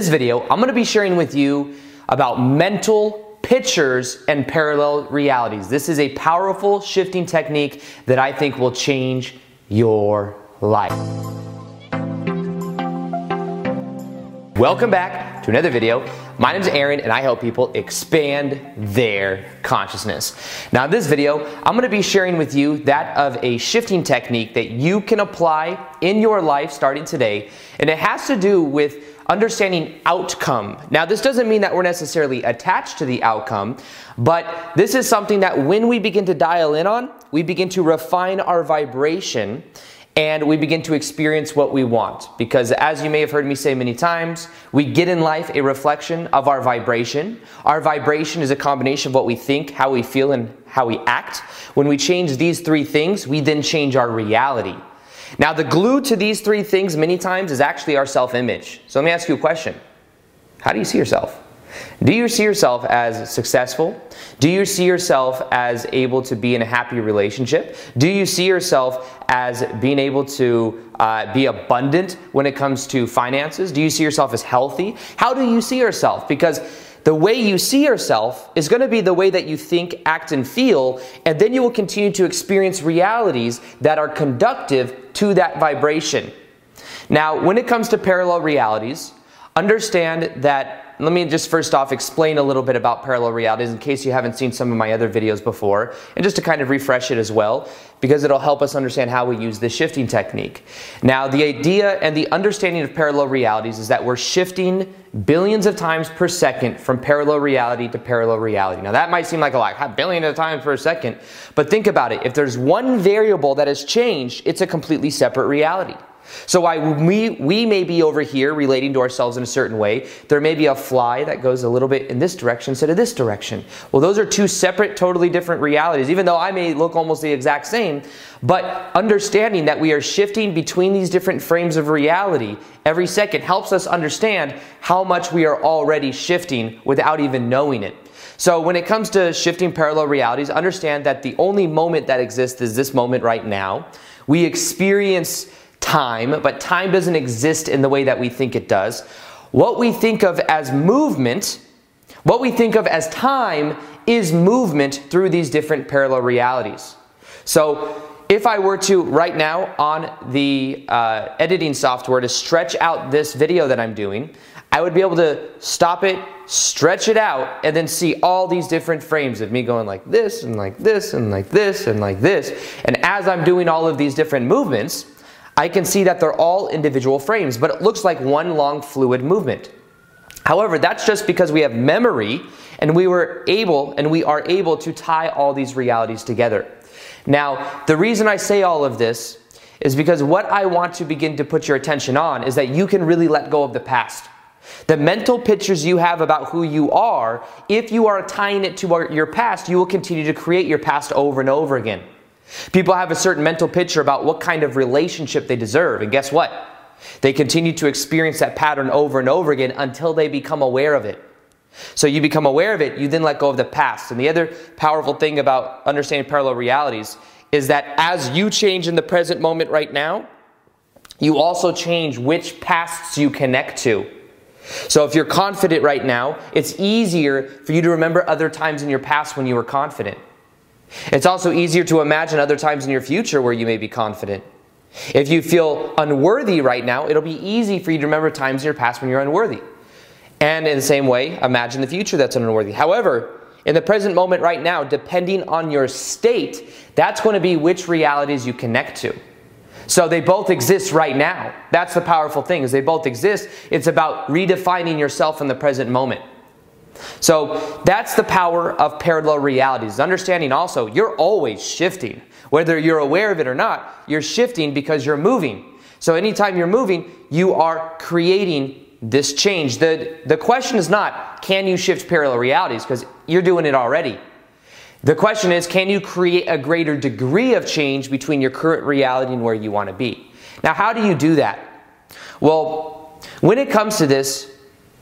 this video, I'm gonna be sharing with you about mental pictures and parallel realities. This is a powerful shifting technique that I think will change your life. Welcome back to another video. My name is Aaron and I help people expand their consciousness. Now, in this video, I'm going to be sharing with you that of a shifting technique that you can apply in your life starting today, and it has to do with understanding outcome. Now, this doesn't mean that we're necessarily attached to the outcome, but this is something that when we begin to dial in on, we begin to refine our vibration and we begin to experience what we want. Because as you may have heard me say many times, we get in life a reflection of our vibration. Our vibration is a combination of what we think, how we feel, and how we act. When we change these three things, we then change our reality. Now, the glue to these three things many times is actually our self image. So let me ask you a question How do you see yourself? Do you see yourself as successful? Do you see yourself as able to be in a happy relationship? Do you see yourself as being able to uh, be abundant when it comes to finances? Do you see yourself as healthy? How do you see yourself? Because the way you see yourself is going to be the way that you think, act, and feel, and then you will continue to experience realities that are conductive to that vibration. Now, when it comes to parallel realities, understand that let me just first off explain a little bit about parallel realities in case you haven't seen some of my other videos before, and just to kind of refresh it as well, because it'll help us understand how we use this shifting technique. Now, the idea and the understanding of parallel realities is that we're shifting billions of times per second from parallel reality to parallel reality. Now, that might seem like a lot, a billion of times per second, but think about it. If there's one variable that has changed, it's a completely separate reality. So why we, we may be over here relating to ourselves in a certain way, there may be a fly that goes a little bit in this direction instead of this direction. Well, those are two separate, totally different realities, even though I may look almost the exact same. But understanding that we are shifting between these different frames of reality every second helps us understand how much we are already shifting without even knowing it. So when it comes to shifting parallel realities, understand that the only moment that exists is this moment right now. We experience time, but time doesn't exist in the way that we think it does. What we think of as movement, what we think of as time, is movement through these different parallel realities. So, if I were to right now on the uh, editing software to stretch out this video that I'm doing, I would be able to stop it, stretch it out, and then see all these different frames of me going like this and like this and like this and like this. And as I'm doing all of these different movements, I can see that they're all individual frames, but it looks like one long fluid movement. However, that's just because we have memory and we were able and we are able to tie all these realities together. Now, the reason I say all of this is because what I want to begin to put your attention on is that you can really let go of the past. The mental pictures you have about who you are, if you are tying it to your past, you will continue to create your past over and over again. People have a certain mental picture about what kind of relationship they deserve, and guess what? They continue to experience that pattern over and over again until they become aware of it. So you become aware of it, you then let go of the past. And the other powerful thing about understanding parallel realities is that as you change in the present moment right now, you also change which pasts you connect to. So if you're confident right now, it's easier for you to remember other times in your past when you were confident. It's also easier to imagine other times in your future where you may be confident. If you feel unworthy right now, it'll be easy for you to remember times in your past when you're unworthy. And in the same way, imagine the future that's unworthy. However, in the present moment right now, depending on your state, that's going to be which realities you connect to. So they both exist right now. That's the powerful thing is they both exist. It's about redefining yourself in the present moment. So that's the power of parallel realities. Understanding also, you're always shifting. Whether you're aware of it or not, you're shifting because you're moving. So anytime you're moving, you are creating this change. The, the question is not, can you shift parallel realities? Because you're doing it already. The question is, can you create a greater degree of change between your current reality and where you want to be? Now, how do you do that? Well, when it comes to this,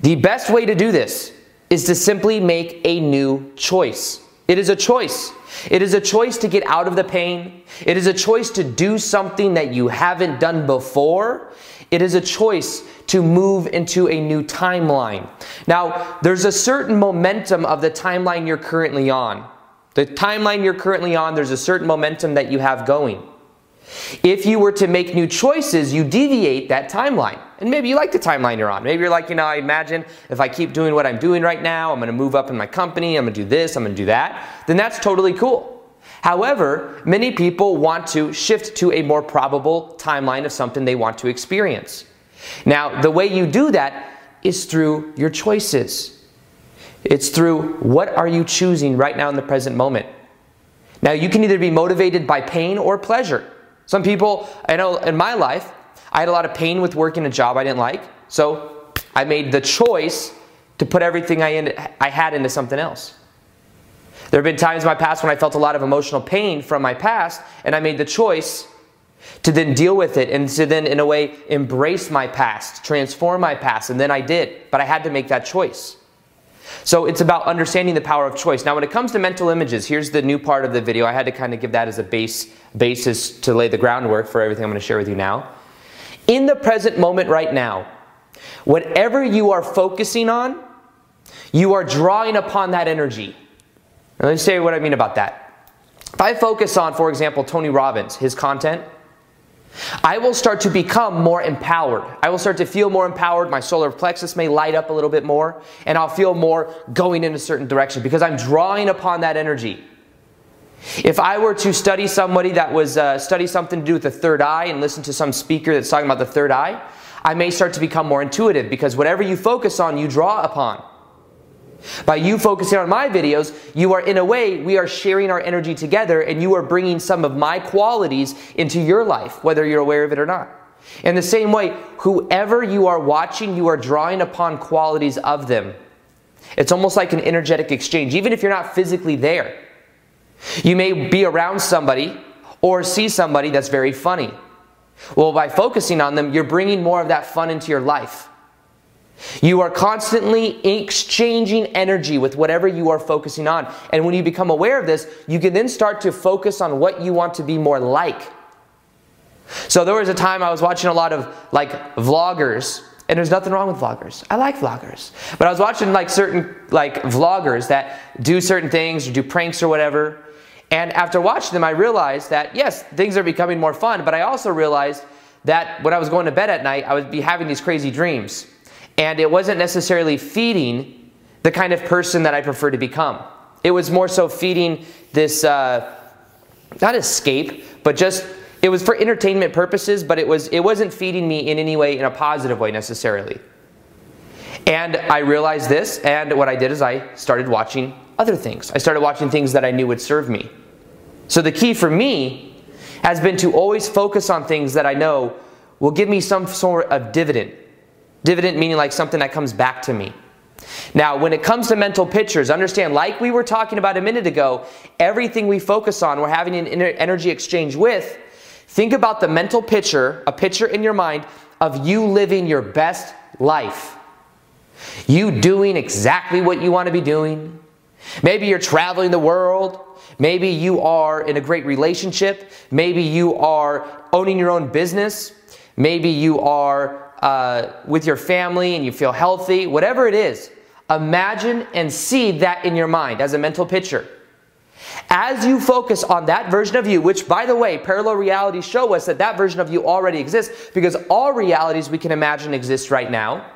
the best way to do this is to simply make a new choice. It is a choice. It is a choice to get out of the pain. It is a choice to do something that you haven't done before. It is a choice to move into a new timeline. Now, there's a certain momentum of the timeline you're currently on. The timeline you're currently on, there's a certain momentum that you have going. If you were to make new choices, you deviate that timeline. And maybe you like the timeline you're on. Maybe you're like, you know, I imagine if I keep doing what I'm doing right now, I'm going to move up in my company, I'm going to do this, I'm going to do that, then that's totally cool. However, many people want to shift to a more probable timeline of something they want to experience. Now, the way you do that is through your choices. It's through what are you choosing right now in the present moment. Now, you can either be motivated by pain or pleasure. Some people, I know in my life, I had a lot of pain with working a job I didn't like, so I made the choice to put everything I, in, I had into something else. There have been times in my past when I felt a lot of emotional pain from my past, and I made the choice to then deal with it and to then, in a way, embrace my past, transform my past, and then I did. But I had to make that choice. So it's about understanding the power of choice. Now, when it comes to mental images, here's the new part of the video. I had to kind of give that as a base basis to lay the groundwork for everything I'm going to share with you now. In the present moment, right now, whatever you are focusing on, you are drawing upon that energy. Now, let me say what I mean about that. If I focus on, for example, Tony Robbins, his content, I will start to become more empowered. I will start to feel more empowered. My solar plexus may light up a little bit more, and I'll feel more going in a certain direction because I'm drawing upon that energy. If I were to study somebody that was uh, study something to do with the third eye and listen to some speaker that's talking about the third eye, I may start to become more intuitive because whatever you focus on, you draw upon. By you focusing on my videos, you are in a way, we are sharing our energy together and you are bringing some of my qualities into your life, whether you're aware of it or not. In the same way, whoever you are watching, you are drawing upon qualities of them. It's almost like an energetic exchange, even if you're not physically there. You may be around somebody or see somebody that's very funny. Well, by focusing on them, you're bringing more of that fun into your life. You are constantly exchanging energy with whatever you are focusing on. And when you become aware of this, you can then start to focus on what you want to be more like. So there was a time I was watching a lot of like vloggers, and there's nothing wrong with vloggers. I like vloggers. But I was watching like certain like vloggers that do certain things or do pranks or whatever. And after watching them, I realized that yes, things are becoming more fun, but I also realized that when I was going to bed at night, I would be having these crazy dreams and it wasn't necessarily feeding the kind of person that I prefer to become. It was more so feeding this, uh, not escape, but just it was for entertainment purposes, but it was it wasn't feeding me in any way in a positive way necessarily. And I realized this, and what I did is I started watching other things. I started watching things that I knew would serve me. So the key for me has been to always focus on things that I know will give me some sort of dividend Dividend meaning like something that comes back to me. Now, when it comes to mental pictures, understand, like we were talking about a minute ago, everything we focus on, we're having an energy exchange with. Think about the mental picture, a picture in your mind of you living your best life. You doing exactly what you want to be doing. Maybe you're traveling the world. Maybe you are in a great relationship. Maybe you are owning your own business. Maybe you are uh, with your family and you feel healthy, whatever it is, imagine and see that in your mind as a mental picture. As you focus on that version of you, which by the way, parallel realities show us that that version of you already exists because all realities we can imagine exist right now.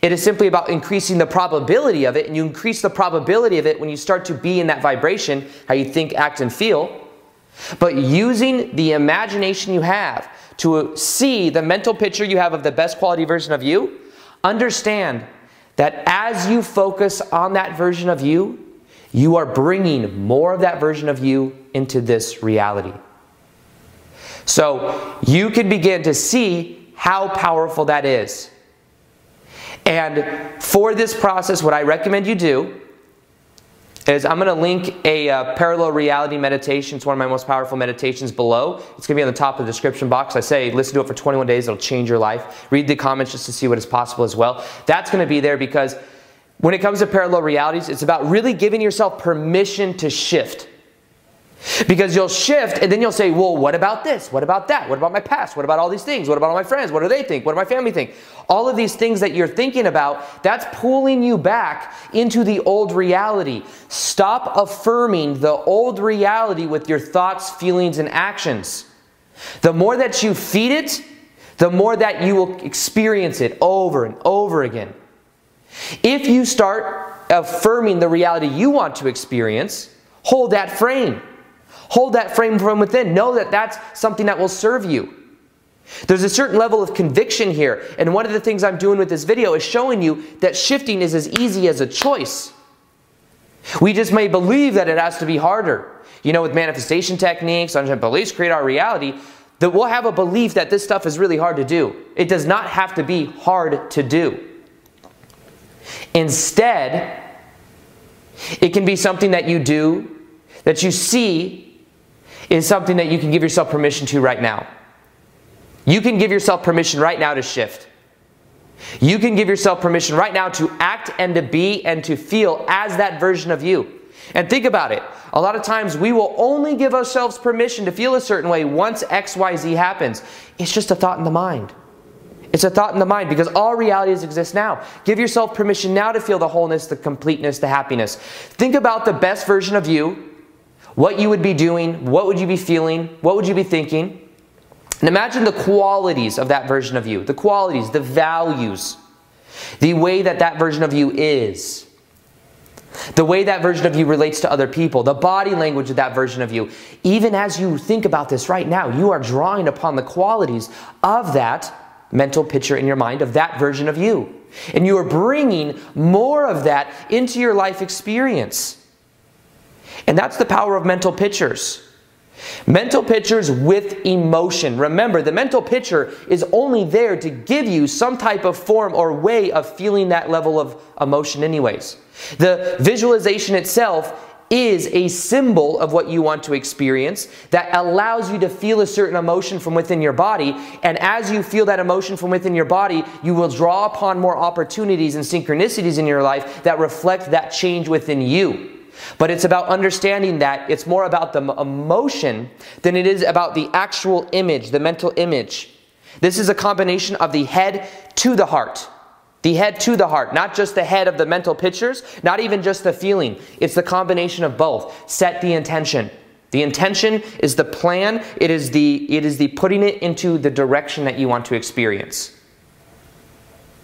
It is simply about increasing the probability of it, and you increase the probability of it when you start to be in that vibration, how you think, act, and feel. But using the imagination you have to see the mental picture you have of the best quality version of you, understand that as you focus on that version of you, you are bringing more of that version of you into this reality. So you can begin to see how powerful that is. And for this process, what I recommend you do is I'm going to link a uh, parallel reality meditation. It's one of my most powerful meditations below. It's going to be on the top of the description box. I say listen to it for 21 days. It'll change your life. Read the comments just to see what is possible as well. That's going to be there because when it comes to parallel realities, it's about really giving yourself permission to shift. Because you'll shift and then you'll say, well, what about this? What about that? What about my past? What about all these things? What about all my friends? What do they think? What do my family think? All of these things that you're thinking about, that's pulling you back into the old reality. Stop affirming the old reality with your thoughts, feelings, and actions. The more that you feed it, the more that you will experience it over and over again. If you start affirming the reality you want to experience, hold that frame. Hold that frame from within. Know that that's something that will serve you. There's a certain level of conviction here, and one of the things I'm doing with this video is showing you that shifting is as easy as a choice. We just may believe that it has to be harder. You know, with manifestation techniques, unchecked beliefs create our reality, that we'll have a belief that this stuff is really hard to do. It does not have to be hard to do. Instead, it can be something that you do, that you see is something that you can give yourself permission to right now. You can give yourself permission right now to shift. You can give yourself permission right now to act and to be and to feel as that version of you. And think about it. A lot of times we will only give ourselves permission to feel a certain way once XYZ happens. It's just a thought in the mind. It's a thought in the mind because all realities exist now. Give yourself permission now to feel the wholeness, the completeness, the happiness. Think about the best version of you what you would be doing, what would you be feeling, what would you be thinking. And imagine the qualities of that version of you, the qualities, the values, the way that that version of you is, the way that version of you relates to other people, the body language of that version of you. Even as you think about this right now, you are drawing upon the qualities of that mental picture in your mind of that version of you. And you are bringing more of that into your life experience. And that's the power of mental pictures. Mental pictures with emotion. Remember, the mental picture is only there to give you some type of form or way of feeling that level of emotion, anyways. The visualization itself is a symbol of what you want to experience that allows you to feel a certain emotion from within your body. And as you feel that emotion from within your body, you will draw upon more opportunities and synchronicities in your life that reflect that change within you. But it's about understanding that it's more about the emotion than it is about the actual image, the mental image. This is a combination of the head to the heart. The head to the heart, not just the head of the mental pictures, not even just the feeling. It's the combination of both. Set the intention. The intention is the plan, it is the, it is the putting it into the direction that you want to experience.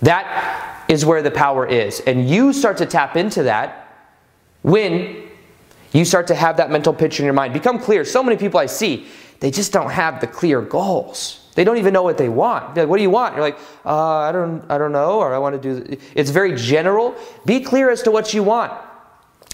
That is where the power is. And you start to tap into that when you start to have that mental picture in your mind, become clear. So many people I see, they just don't have the clear goals. They don't even know what they want. Like, what do you want? You're like, uh, I don't, I don't know, or I want to do. It's very general. Be clear as to what you want,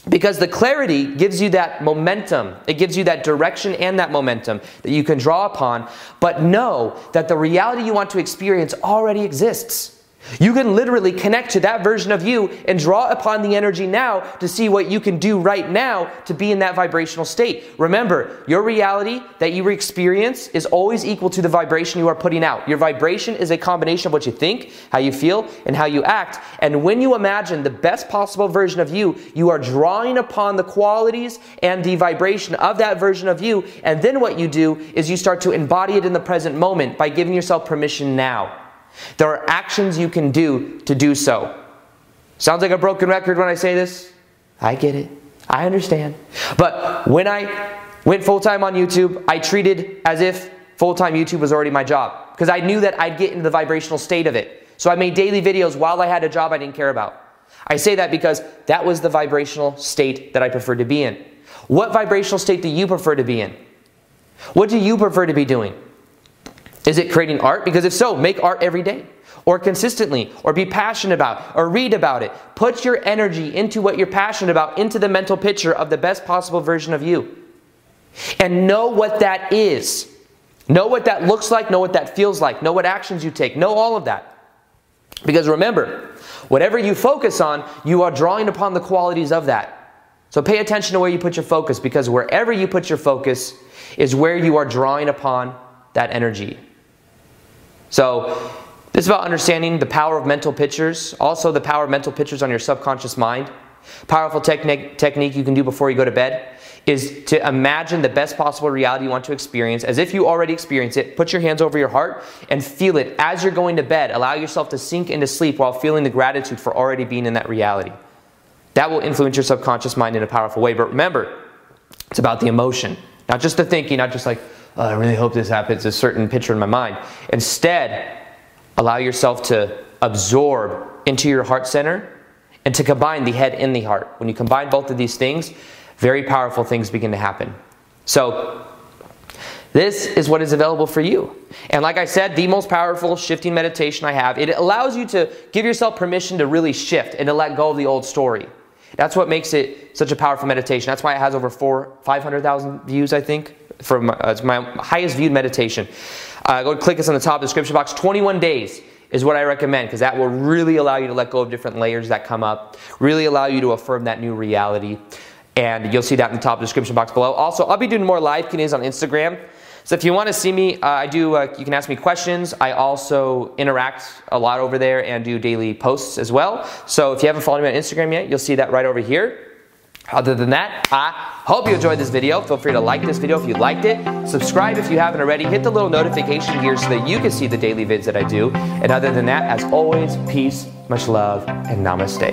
because the clarity gives you that momentum. It gives you that direction and that momentum that you can draw upon. But know that the reality you want to experience already exists. You can literally connect to that version of you and draw upon the energy now to see what you can do right now to be in that vibrational state. Remember, your reality that you experience is always equal to the vibration you are putting out. Your vibration is a combination of what you think, how you feel, and how you act. And when you imagine the best possible version of you, you are drawing upon the qualities and the vibration of that version of you. And then what you do is you start to embody it in the present moment by giving yourself permission now. There are actions you can do to do so. Sounds like a broken record when I say this. I get it. I understand. But when I went full time on YouTube, I treated as if full time YouTube was already my job because I knew that I'd get into the vibrational state of it. So I made daily videos while I had a job I didn't care about. I say that because that was the vibrational state that I preferred to be in. What vibrational state do you prefer to be in? What do you prefer to be doing? Is it creating art? Because if so, make art every day or consistently or be passionate about or read about it. Put your energy into what you're passionate about, into the mental picture of the best possible version of you. And know what that is. Know what that looks like, know what that feels like, know what actions you take, know all of that. Because remember, whatever you focus on, you are drawing upon the qualities of that. So pay attention to where you put your focus because wherever you put your focus is where you are drawing upon that energy. So This is about understanding the power of mental pictures, also the power of mental pictures on your subconscious mind. Powerful technique, technique you can do before you go to bed is to imagine the best possible reality you want to experience as if you already experience it. Put your hands over your heart and feel it as you're going to bed. Allow yourself to sink into sleep while feeling the gratitude for already being in that reality. That will influence your subconscious mind in a powerful way. But remember, it's about the emotion, not just the thinking, not just like, oh, I really hope this happens, a certain picture in my mind. Instead, allow yourself to absorb into your heart center and to combine the head and the heart. When you combine both of these things, very powerful things begin to happen. So, this is what is available for you. And like I said, the most powerful shifting meditation I have, it allows you to give yourself permission to really shift and to let go of the old story. That's what makes it such a powerful meditation. That's why it has over four, 500,000 views, I think. For uh, it's my highest viewed meditation. Uh, go click this on the top description box. 21 days is what I recommend because that will really allow you to let go of different layers that come up, really allow you to affirm that new reality. And you'll see that in the top description box below. Also, I'll be doing more live Q&As on Instagram. So if you want to see me, uh, I do. Uh, you can ask me questions. I also interact a lot over there and do daily posts as well. So if you haven't followed me on Instagram yet, you'll see that right over here. Other than that, I hope you enjoyed this video. Feel free to like this video if you liked it. Subscribe if you haven't already. Hit the little notification gear so that you can see the daily vids that I do. And other than that, as always, peace, much love, and namaste.